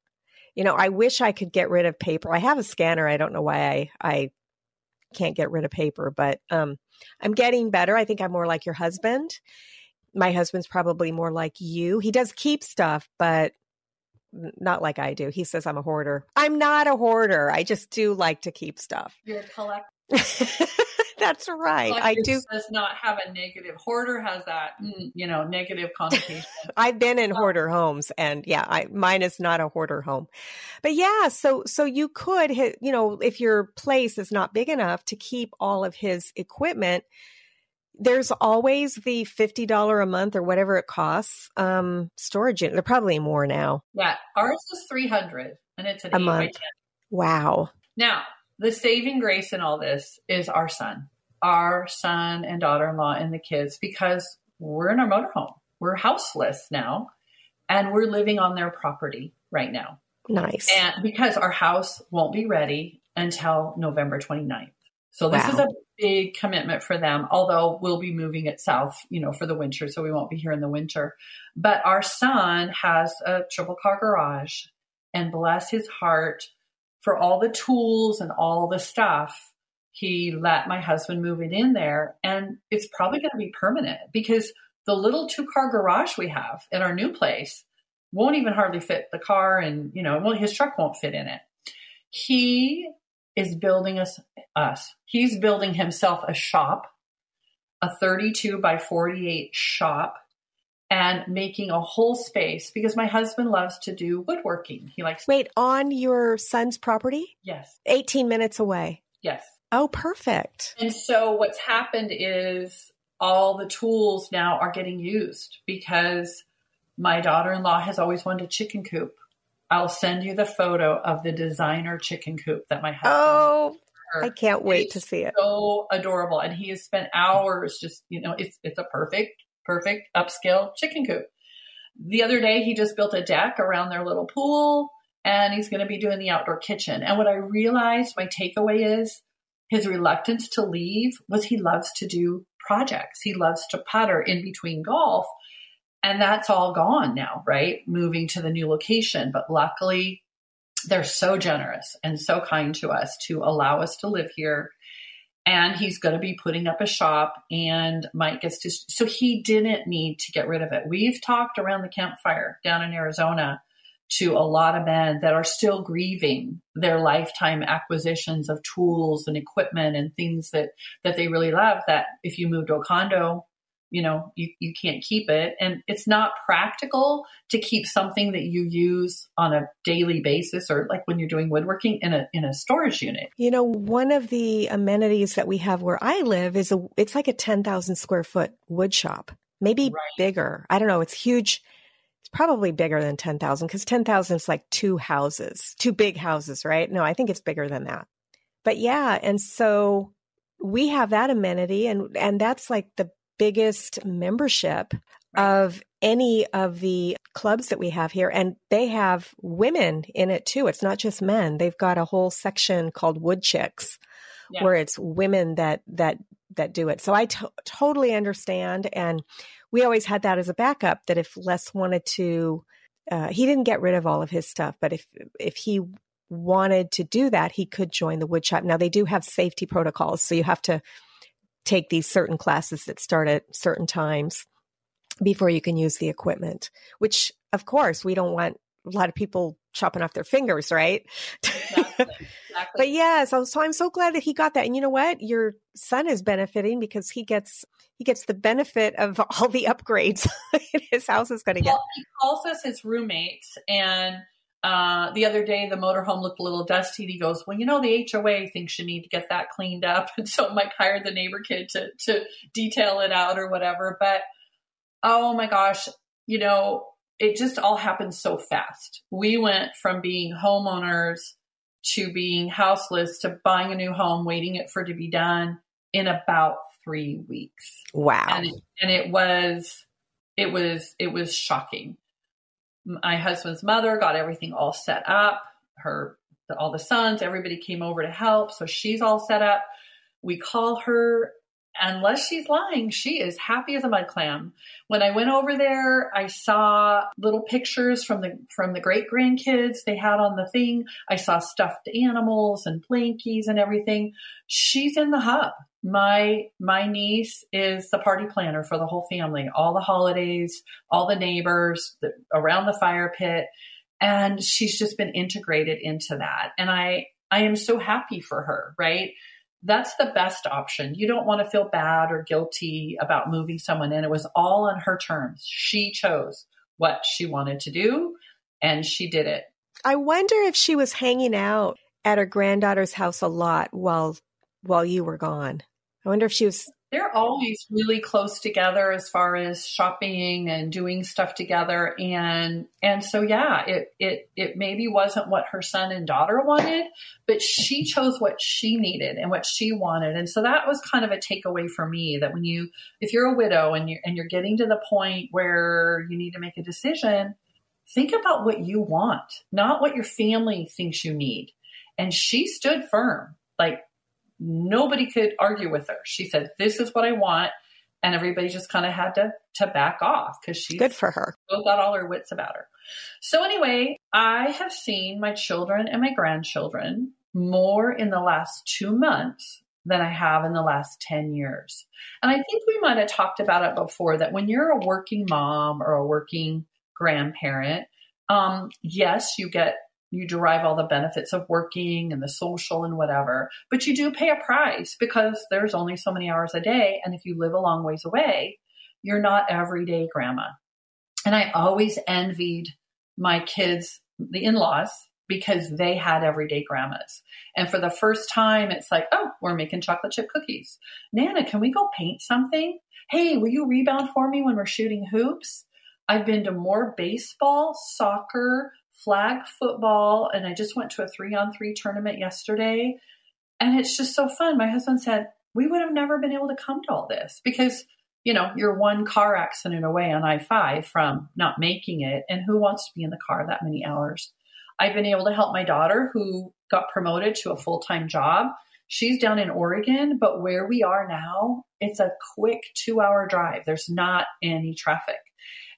You know, I wish I could get rid of paper. I have a scanner. I don't know why I, I can't get rid of paper, but um, I'm getting better. I think I'm more like your husband. My husband's probably more like you. He does keep stuff, but not like I do. He says I'm a hoarder. I'm not a hoarder. I just do like to keep stuff. You're a collector. <laughs> That's right. I do. Does not have a negative. Hoarder has that, mm, you know, negative <laughs> connotation. I've been in hoarder homes, and yeah, I, mine is not a hoarder home. But yeah, so so you could, hit, you know, if your place is not big enough to keep all of his equipment, there's always the $50 a month or whatever it costs um storage unit. They're probably more now. Yeah, ours is 300 and it's an a month. Wow. Now, the saving grace in all this is our son. Our son and daughter-in-law and the kids because we're in our motorhome. We're houseless now and we're living on their property right now. Nice. And because our house won't be ready until November 29th. So this wow. is a big commitment for them, although we'll be moving it south, you know, for the winter. So we won't be here in the winter. But our son has a triple car garage and bless his heart for all the tools and all the stuff. He let my husband move it in there and it's probably going to be permanent because the little two car garage we have at our new place won't even hardly fit the car and, you know, well, his truck won't fit in it. He is building us us. He's building himself a shop, a 32 by 48 shop and making a whole space because my husband loves to do woodworking. He likes Wait, on your son's property? Yes. 18 minutes away. Yes. Oh, perfect. And so what's happened is all the tools now are getting used because my daughter-in-law has always wanted a chicken coop. I'll send you the photo of the designer chicken coop that my husband. Oh, I can't wait to see it. So adorable, and he has spent hours just you know it's it's a perfect perfect upscale chicken coop. The other day, he just built a deck around their little pool, and he's going to be doing the outdoor kitchen. And what I realized, my takeaway is his reluctance to leave was he loves to do projects. He loves to putter in between golf. And that's all gone now, right? Moving to the new location. But luckily, they're so generous and so kind to us to allow us to live here. And he's going to be putting up a shop, and Mike gets to. So he didn't need to get rid of it. We've talked around the campfire down in Arizona to a lot of men that are still grieving their lifetime acquisitions of tools and equipment and things that that they really love that if you move to a condo you know you, you can't keep it and it's not practical to keep something that you use on a daily basis or like when you're doing woodworking in a in a storage unit you know one of the amenities that we have where i live is a it's like a 10,000 square foot wood shop maybe right. bigger i don't know it's huge it's probably bigger than 10,000 because 10,000 is like two houses, two big houses, right? No, I think it's bigger than that. But yeah, and so we have that amenity and and that's like the biggest membership of any of the clubs that we have here and they have women in it too. It's not just men. They've got a whole section called wood chicks yeah. where it's women that that that do it. So I to- totally understand and we always had that as a backup that if Les wanted to uh, he didn't get rid of all of his stuff but if if he wanted to do that he could join the wood shop now they do have safety protocols so you have to take these certain classes that start at certain times before you can use the equipment, which of course we don't want a lot of people chopping off their fingers, right? Exactly. <laughs> Exactly. but yeah, so, so I'm so glad that he got that. And you know what? Your son is benefiting because he gets he gets the benefit of all the upgrades <laughs> his house is going to well, get. He calls us his roommates, and uh, the other day, the motorhome looked a little dusty. He goes, "Well, you know, the HOA thinks you need to get that cleaned up," <laughs> and so Mike hired the neighbor kid to to detail it out or whatever. But oh my gosh, you know, it just all happened so fast. We went from being homeowners to being houseless to buying a new home, waiting it for it to be done in about three weeks. Wow! And it, and it was it was it was shocking my husband's mother got everything all set up. Her, all the sons, everybody came over to help. So she's all set up. We call her unless she's lying, she is happy as a mud clam. When I went over there, I saw little pictures from the from the great grandkids they had on the thing. I saw stuffed animals and blankies and everything. She's in the hub. My my niece is the party planner for the whole family, all the holidays, all the neighbors the, around the fire pit, and she's just been integrated into that. And I I am so happy for her, right? That's the best option. You don't want to feel bad or guilty about moving someone in. It was all on her terms. She chose what she wanted to do and she did it. I wonder if she was hanging out at her granddaughter's house a lot while while you were gone. I wonder if she was they're always really close together as far as shopping and doing stuff together. And and so yeah it it it maybe wasn't what her son and daughter wanted but she chose what she needed and what she wanted. And so that was kind of a takeaway for me that when you if you're a widow and you and you're getting to the point where you need to make a decision think about what you want not what your family thinks you need. And she stood firm. Like Nobody could argue with her. She said, "This is what I want," and everybody just kind of had to to back off because she's good for her. Still got all her wits about her. So anyway, I have seen my children and my grandchildren more in the last two months than I have in the last 10 years. And I think we might have talked about it before that when you're a working mom or a working grandparent, um, yes, you get you derive all the benefits of working and the social and whatever, but you do pay a price because there's only so many hours a day. And if you live a long ways away, you're not everyday grandma. And I always envied my kids, the in laws, because they had everyday grandmas. And for the first time, it's like, oh, we're making chocolate chip cookies. Nana, can we go paint something? Hey, will you rebound for me when we're shooting hoops? I've been to more baseball, soccer, flag football, and I just went to a three on three tournament yesterday. And it's just so fun. My husband said, we would have never been able to come to all this because you know, you're one car accident away on I 5 from not making it. And who wants to be in the car that many hours? I've been able to help my daughter who got promoted to a full time job. She's down in Oregon, but where we are now, it's a quick two hour drive. There's not any traffic.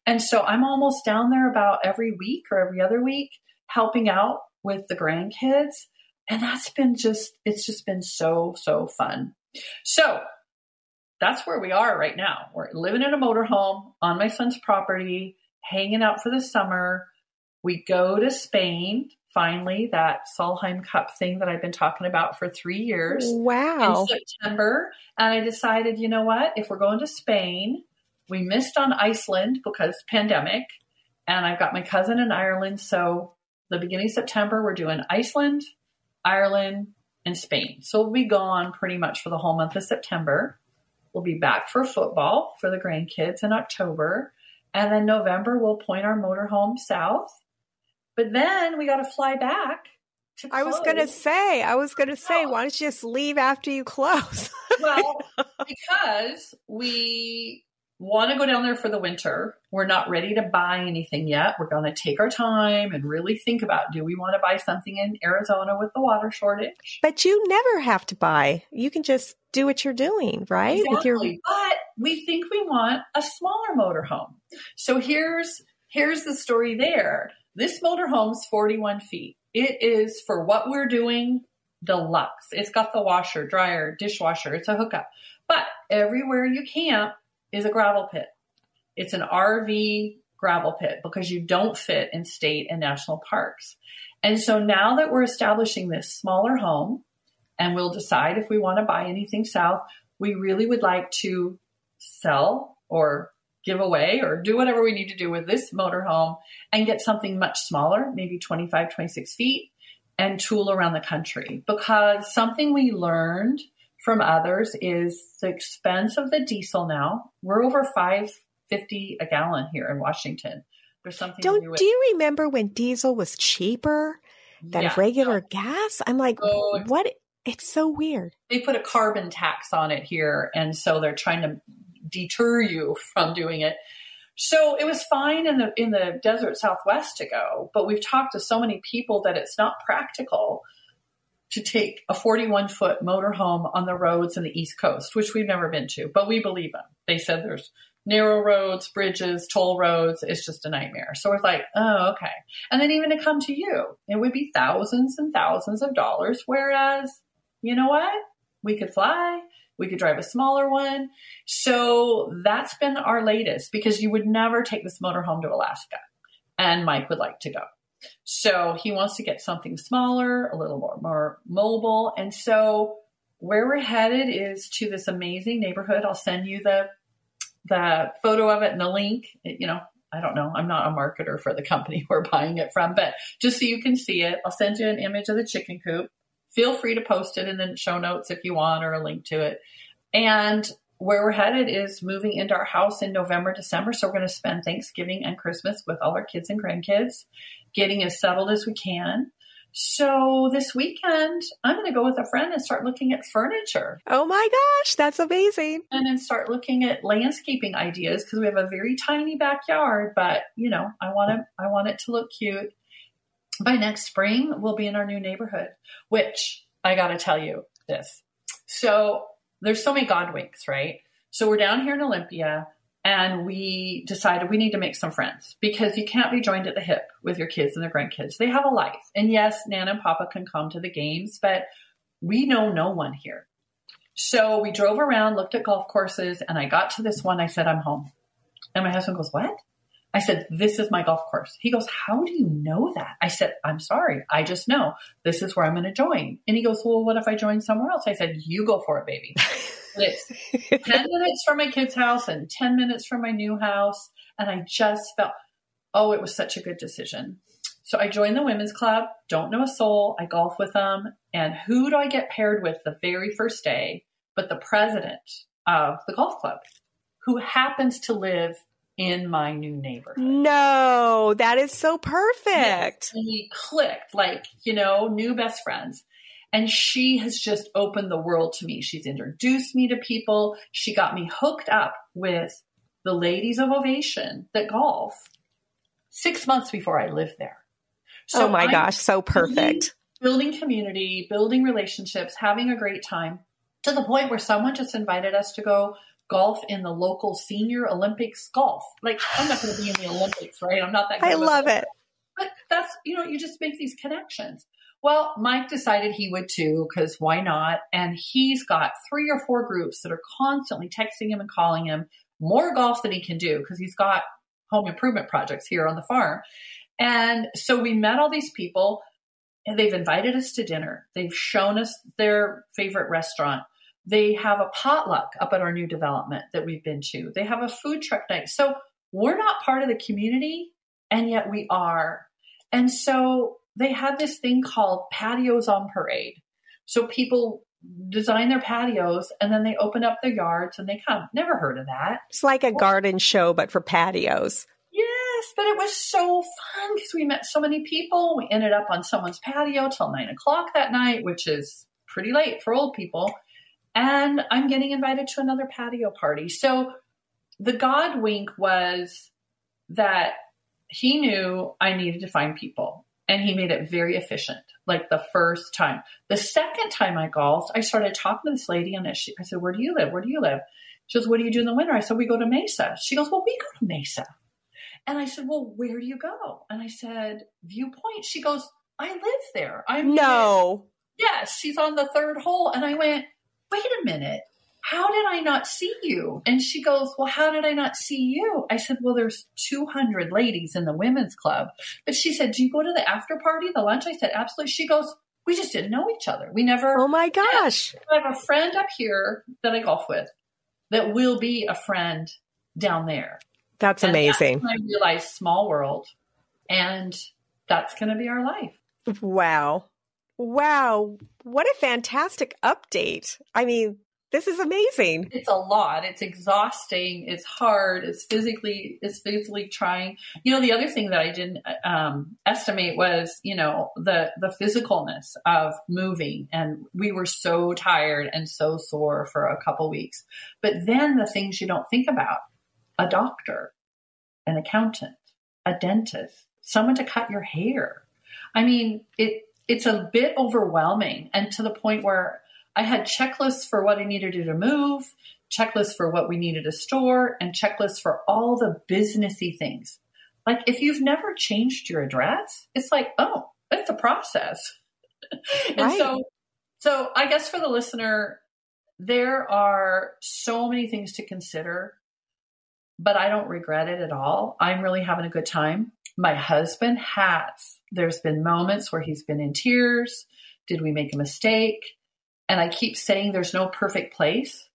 And so I'm almost down there about every week or every other week helping out with the grandkids. And that's been just, it's just been so, so fun. So that's where we are right now. We're living in a motorhome on my son's property, hanging out for the summer. We go to Spain, finally, that Solheim Cup thing that I've been talking about for three years. Wow. In September. And I decided, you know what? If we're going to Spain, we missed on Iceland because pandemic. And I've got my cousin in Ireland. So the beginning of September, we're doing Iceland, Ireland, and Spain. So we'll be gone pretty much for the whole month of September. We'll be back for football for the grandkids in October. And then November, we'll point our motorhome south. But then we got to fly back. To I was going to say, I was going to say, why don't you just leave after you close? <laughs> well, because we want to go down there for the winter. We're not ready to buy anything yet. We're going to take our time and really think about do we want to buy something in Arizona with the water shortage? But you never have to buy. You can just do what you're doing, right? Exactly. Your- but we think we want a smaller motorhome. So here's here's the story there. This motorhome's 41 feet. It is for what we're doing deluxe. It's got the washer, dryer, dishwasher. It's a hookup. But everywhere you camp, is a gravel pit. It's an RV gravel pit because you don't fit in state and national parks. And so now that we're establishing this smaller home and we'll decide if we want to buy anything south, we really would like to sell or give away or do whatever we need to do with this motorhome and get something much smaller, maybe 25, 26 feet, and tool around the country. Because something we learned from others is the expense of the diesel now. We're over 550 a gallon here in Washington. There's something Don't do, do, you remember when diesel was cheaper than yeah, regular gas? I'm like, oh, so what it's so weird. They put a carbon tax on it here and so they're trying to deter you from doing it. So it was fine in the in the desert southwest to go, but we've talked to so many people that it's not practical to take a 41 foot motorhome on the roads in the East Coast, which we've never been to, but we believe them. They said there's narrow roads, bridges, toll roads. It's just a nightmare. So it's like, oh, okay. And then even to come to you, it would be thousands and thousands of dollars. Whereas, you know what? We could fly. We could drive a smaller one. So that's been our latest because you would never take this motorhome to Alaska. And Mike would like to go. So he wants to get something smaller, a little more, more mobile. And so where we're headed is to this amazing neighborhood. I'll send you the the photo of it and the link. It, you know, I don't know. I'm not a marketer for the company <laughs> we're buying it from, but just so you can see it, I'll send you an image of the chicken coop. Feel free to post it in the show notes if you want or a link to it. And where we're headed is moving into our house in November, December. So we're going to spend Thanksgiving and Christmas with all our kids and grandkids getting as settled as we can. So this weekend, I'm going to go with a friend and start looking at furniture. Oh my gosh, that's amazing. And then start looking at landscaping ideas because we have a very tiny backyard, but you know, I want to I want it to look cute. By next spring, we'll be in our new neighborhood, which I got to tell you this. So there's so many God winks, right? So we're down here in Olympia and we decided we need to make some friends because you can't be joined at the hip with your kids and their grandkids. They have a life. And yes, Nana and Papa can come to the games, but we know no one here. So we drove around, looked at golf courses, and I got to this one. I said, I'm home. And my husband goes, What? I said, This is my golf course. He goes, How do you know that? I said, I'm sorry. I just know this is where I'm going to join. And he goes, Well, what if I join somewhere else? I said, You go for it, baby. <laughs> it's 10 <laughs> minutes from my kid's house and 10 minutes from my new house. And I just felt, oh, it was such a good decision. so I joined the women's club, don't know a soul. I golf with them. And who do I get paired with the very first day? But the president of the golf club, who happens to live in my new neighborhood. No, that is so perfect. And we clicked, like, you know, new best friends. And she has just opened the world to me. She's introduced me to people. She got me hooked up with the ladies of Ovation that golf six months before I lived there. So oh my I'm gosh, so perfect. Building, building community, building relationships, having a great time to the point where someone just invited us to go golf in the local senior Olympics golf. Like I'm not going to be in the Olympics, right? I'm not that. I love it. But that's you know you just make these connections. Well, Mike decided he would too because why not? And he's got three or four groups that are constantly texting him and calling him more golf than he can do because he's got home improvement projects here on the farm. And so we met all these people and they've invited us to dinner. They've shown us their favorite restaurant. They have a potluck up at our new development that we've been to. They have a food truck night. So we're not part of the community, and yet we are. And so they had this thing called patios on parade. So people design their patios and then they open up their yards and they come. Never heard of that. It's like a garden show, but for patios. Yes, but it was so fun because we met so many people. We ended up on someone's patio till nine o'clock that night, which is pretty late for old people. And I'm getting invited to another patio party. So the God wink was that he knew I needed to find people and he made it very efficient like the first time. The second time I golfed, I started talking to this lady and she, I said, Where do you live? Where do you live? She goes, What do you do in the winter? I said, We go to Mesa. She goes, Well, we go to Mesa. And I said, Well, where do you go? And I said, Viewpoint. She goes, I live there. I'm no. Yes, she's on the third hole. And I went, Wait a minute how did I not see you? And she goes, well, how did I not see you? I said, well, there's 200 ladies in the women's club. But she said, do you go to the after party, the lunch? I said, absolutely. She goes, we just didn't know each other. We never. Oh my gosh. I have a friend up here that I golf with that will be a friend down there. That's and amazing. That's I realized small world and that's going to be our life. Wow. Wow. What a fantastic update. I mean, this is amazing. It's a lot. It's exhausting. It's hard. It's physically, it's physically trying. You know, the other thing that I didn't um, estimate was, you know, the the physicalness of moving, and we were so tired and so sore for a couple weeks. But then the things you don't think about: a doctor, an accountant, a dentist, someone to cut your hair. I mean, it it's a bit overwhelming, and to the point where I had checklists for what I needed to move, checklists for what we needed to store, and checklists for all the businessy things. Like if you've never changed your address, it's like, oh, it's a process. <laughs> and right. so so I guess for the listener, there are so many things to consider, but I don't regret it at all. I'm really having a good time. My husband has. There's been moments where he's been in tears. Did we make a mistake? And I keep saying there's no perfect place.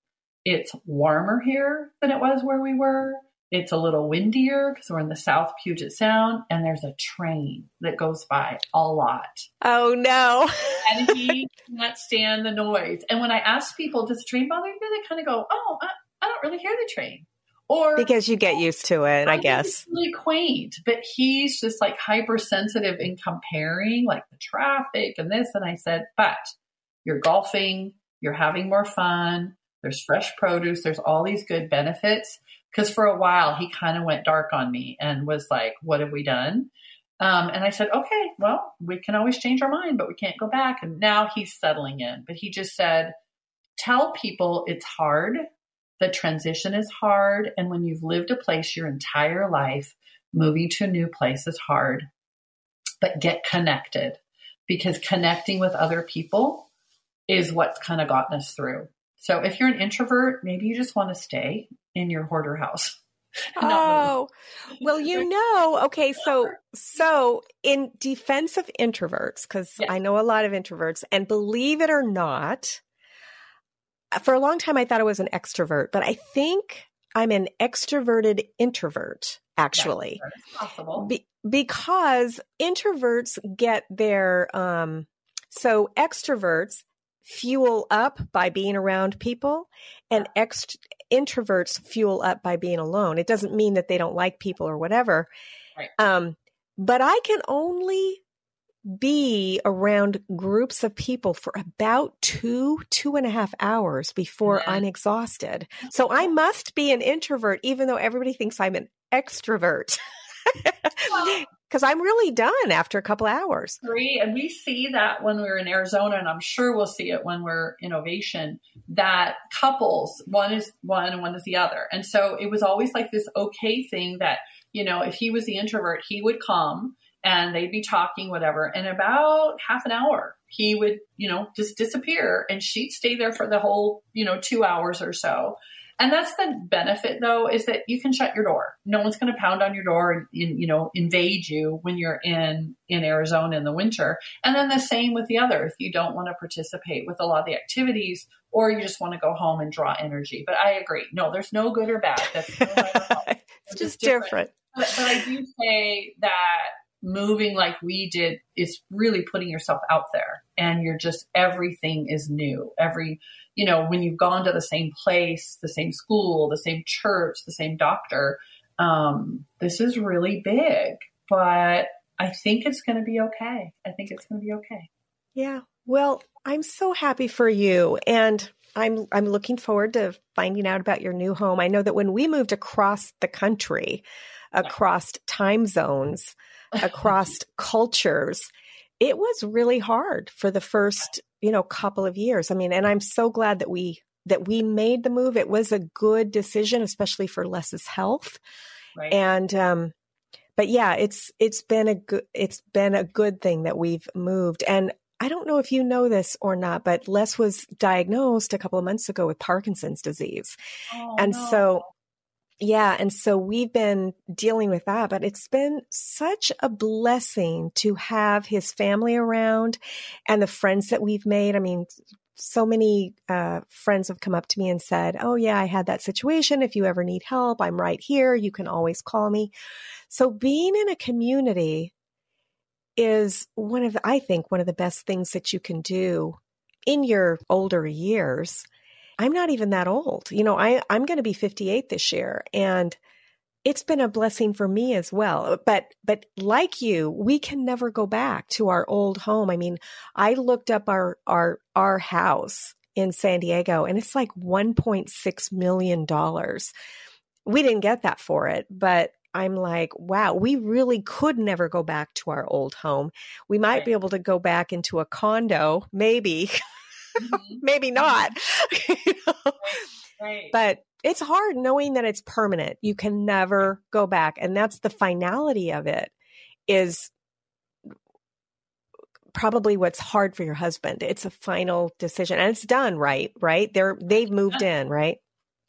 It's warmer here than it was where we were. It's a little windier because we're in the South Puget Sound, and there's a train that goes by a lot. Oh no! <laughs> and he cannot stand the noise. And when I ask people, "Does the train bother you?" They kind of go, "Oh, I, I don't really hear the train." Or because you get used to it, I, I guess. really quaint, but he's just like hypersensitive in comparing, like the traffic and this. And I said, but you're golfing, you're having more fun, there's fresh produce, there's all these good benefits. Because for a while, he kind of went dark on me and was like, What have we done? Um, and I said, Okay, well, we can always change our mind, but we can't go back. And now he's settling in. But he just said, Tell people it's hard. The transition is hard. And when you've lived a place your entire life, moving to a new place is hard. But get connected because connecting with other people is what's kind of gotten us through. So if you're an introvert, maybe you just want to stay in your hoarder house. <laughs> oh, well, you <laughs> know, okay, so so in defense of introverts, because yes. I know a lot of introverts, and believe it or not, for a long time I thought I was an extrovert, but I think I'm an extroverted introvert actually. Possible. Be- because introverts get their um so extroverts fuel up by being around people and ext- introverts fuel up by being alone. It doesn't mean that they don't like people or whatever. Right. Um, but I can only be around groups of people for about two, two and a half hours before Yeah. I'm exhausted. So I must be an introvert, even though everybody thinks I'm an extrovert. Well- Because I'm really done after a couple hours. agree. And we see that when we're in Arizona, and I'm sure we'll see it when we're in Ovation, that couples, one is one and one is the other. And so it was always like this okay thing that, you know, if he was the introvert, he would come and they'd be talking, whatever. And about half an hour, he would, you know, just disappear and she'd stay there for the whole, you know, two hours or so. And that's the benefit though, is that you can shut your door. No one's going to pound on your door and, you know, invade you when you're in, in Arizona in the winter. And then the same with the other. If you don't want to participate with a lot of the activities or you just want to go home and draw energy. But I agree. No, there's no good or bad. That's no <laughs> it's just different. different. But, but I do say that moving like we did is really putting yourself out there and you're just everything is new. Every, you know, when you've gone to the same place, the same school, the same church, the same doctor, um, this is really big. But I think it's going to be okay. I think it's going to be okay. Yeah. Well, I'm so happy for you and I'm I'm looking forward to finding out about your new home. I know that when we moved across the country, across time zones, <laughs> across cultures, it was really hard for the first, you know, couple of years. I mean, and I'm so glad that we that we made the move. It was a good decision, especially for Les's health. Right. And um but yeah, it's it's been a good it's been a good thing that we've moved. And I don't know if you know this or not, but Les was diagnosed a couple of months ago with Parkinson's disease. Oh, and no. so yeah, and so we've been dealing with that, but it's been such a blessing to have his family around and the friends that we've made. I mean, so many uh, friends have come up to me and said, Oh, yeah, I had that situation. If you ever need help, I'm right here. You can always call me. So being in a community is one of, the, I think, one of the best things that you can do in your older years. I'm not even that old. You know, I, I'm going to be 58 this year and it's been a blessing for me as well. But, but like you, we can never go back to our old home. I mean, I looked up our, our, our house in San Diego and it's like $1.6 million. We didn't get that for it, but I'm like, wow, we really could never go back to our old home. We might be able to go back into a condo, maybe, <laughs> Mhm. <laughs> maybe not. <laughs> You know? right. But it's hard knowing that it's permanent. You can never go back. And that's the finality of it is probably what's hard for your husband. It's a final decision and it's done, right? Right? They're they've moved in, right?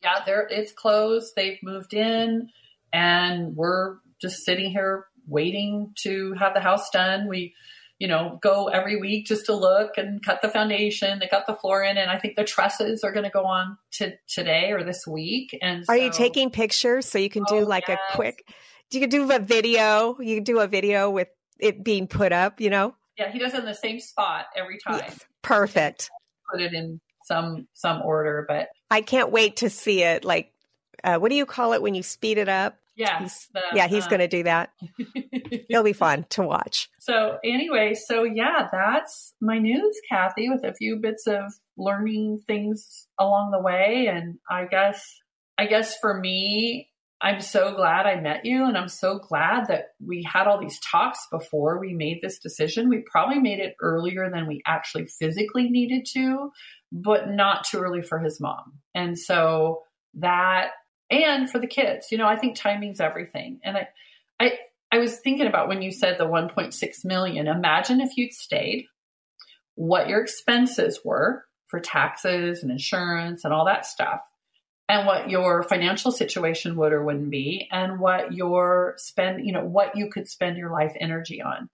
yeah, they're it's closed. They've moved in, and we're just sitting here waiting to have the house done. We, you know, go every week just to look and cut the foundation. They cut the floor in, and I think the trusses are going to go on to today or this week. And Are you taking pictures so you can do Oh, like yes. a quick you can do a video, you can do a video with it being put up, you know? Yeah, he does it in the same spot every time. Yes. Perfect. Put it in some some order, but I can't wait to see it. Like, uh, what do you call it when you speed it up? Yeah, He's- the, yeah, he's uh, going to do that. <laughs> It'll be fun to watch. So anyway, so yeah, that's my news, Kathe, with a few bits of learning things along the way. And I guess, I guess for me, I'm so glad I met you, and I'm so glad that we had all these talks before we made this decision. We probably made it earlier than we actually physically needed to, but not too early for his mom. And so that, and for the kids, you know, I think timing's everything. And I, I, I was thinking about when you said the 1.6 million. Imagine if you'd stayed, what your expenses were for taxes and insurance and all that stuff, and what your financial situation would or wouldn't be, and what your spend, you know, what you could spend your life energy on.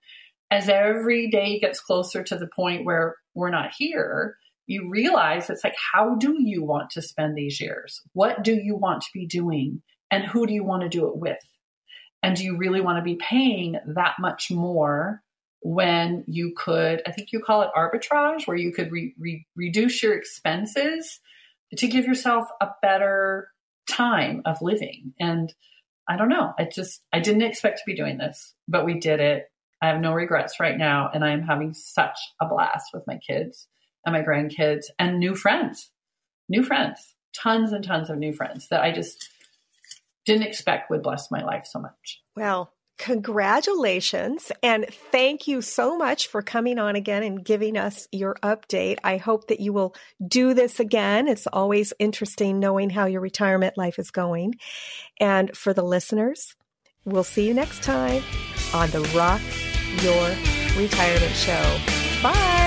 As every day gets closer to the point where we're not here, you realize it's like, how do you want to spend these years? What do you want to be doing? And who do you want to do it with? And do you really want to be paying that much more when you could, I think you call it arbitrage, where you could re- re- reduce your expenses to give yourself a better time of living? And I don't know. I just, I didn't expect to be doing this, but we did it. I have no regrets right now. And I am having such a blast with my kids and my grandkids and new friends, new friends, tons and tons of new friends that I just didn't expect would bless my life so much. Well, congratulations and thank you so much for coming on again and giving us your update. I hope that you will do this again. It's always interesting knowing how your retirement life is going. And for the listeners, we'll see you next time on the Rock Your Retirement Show. Bye.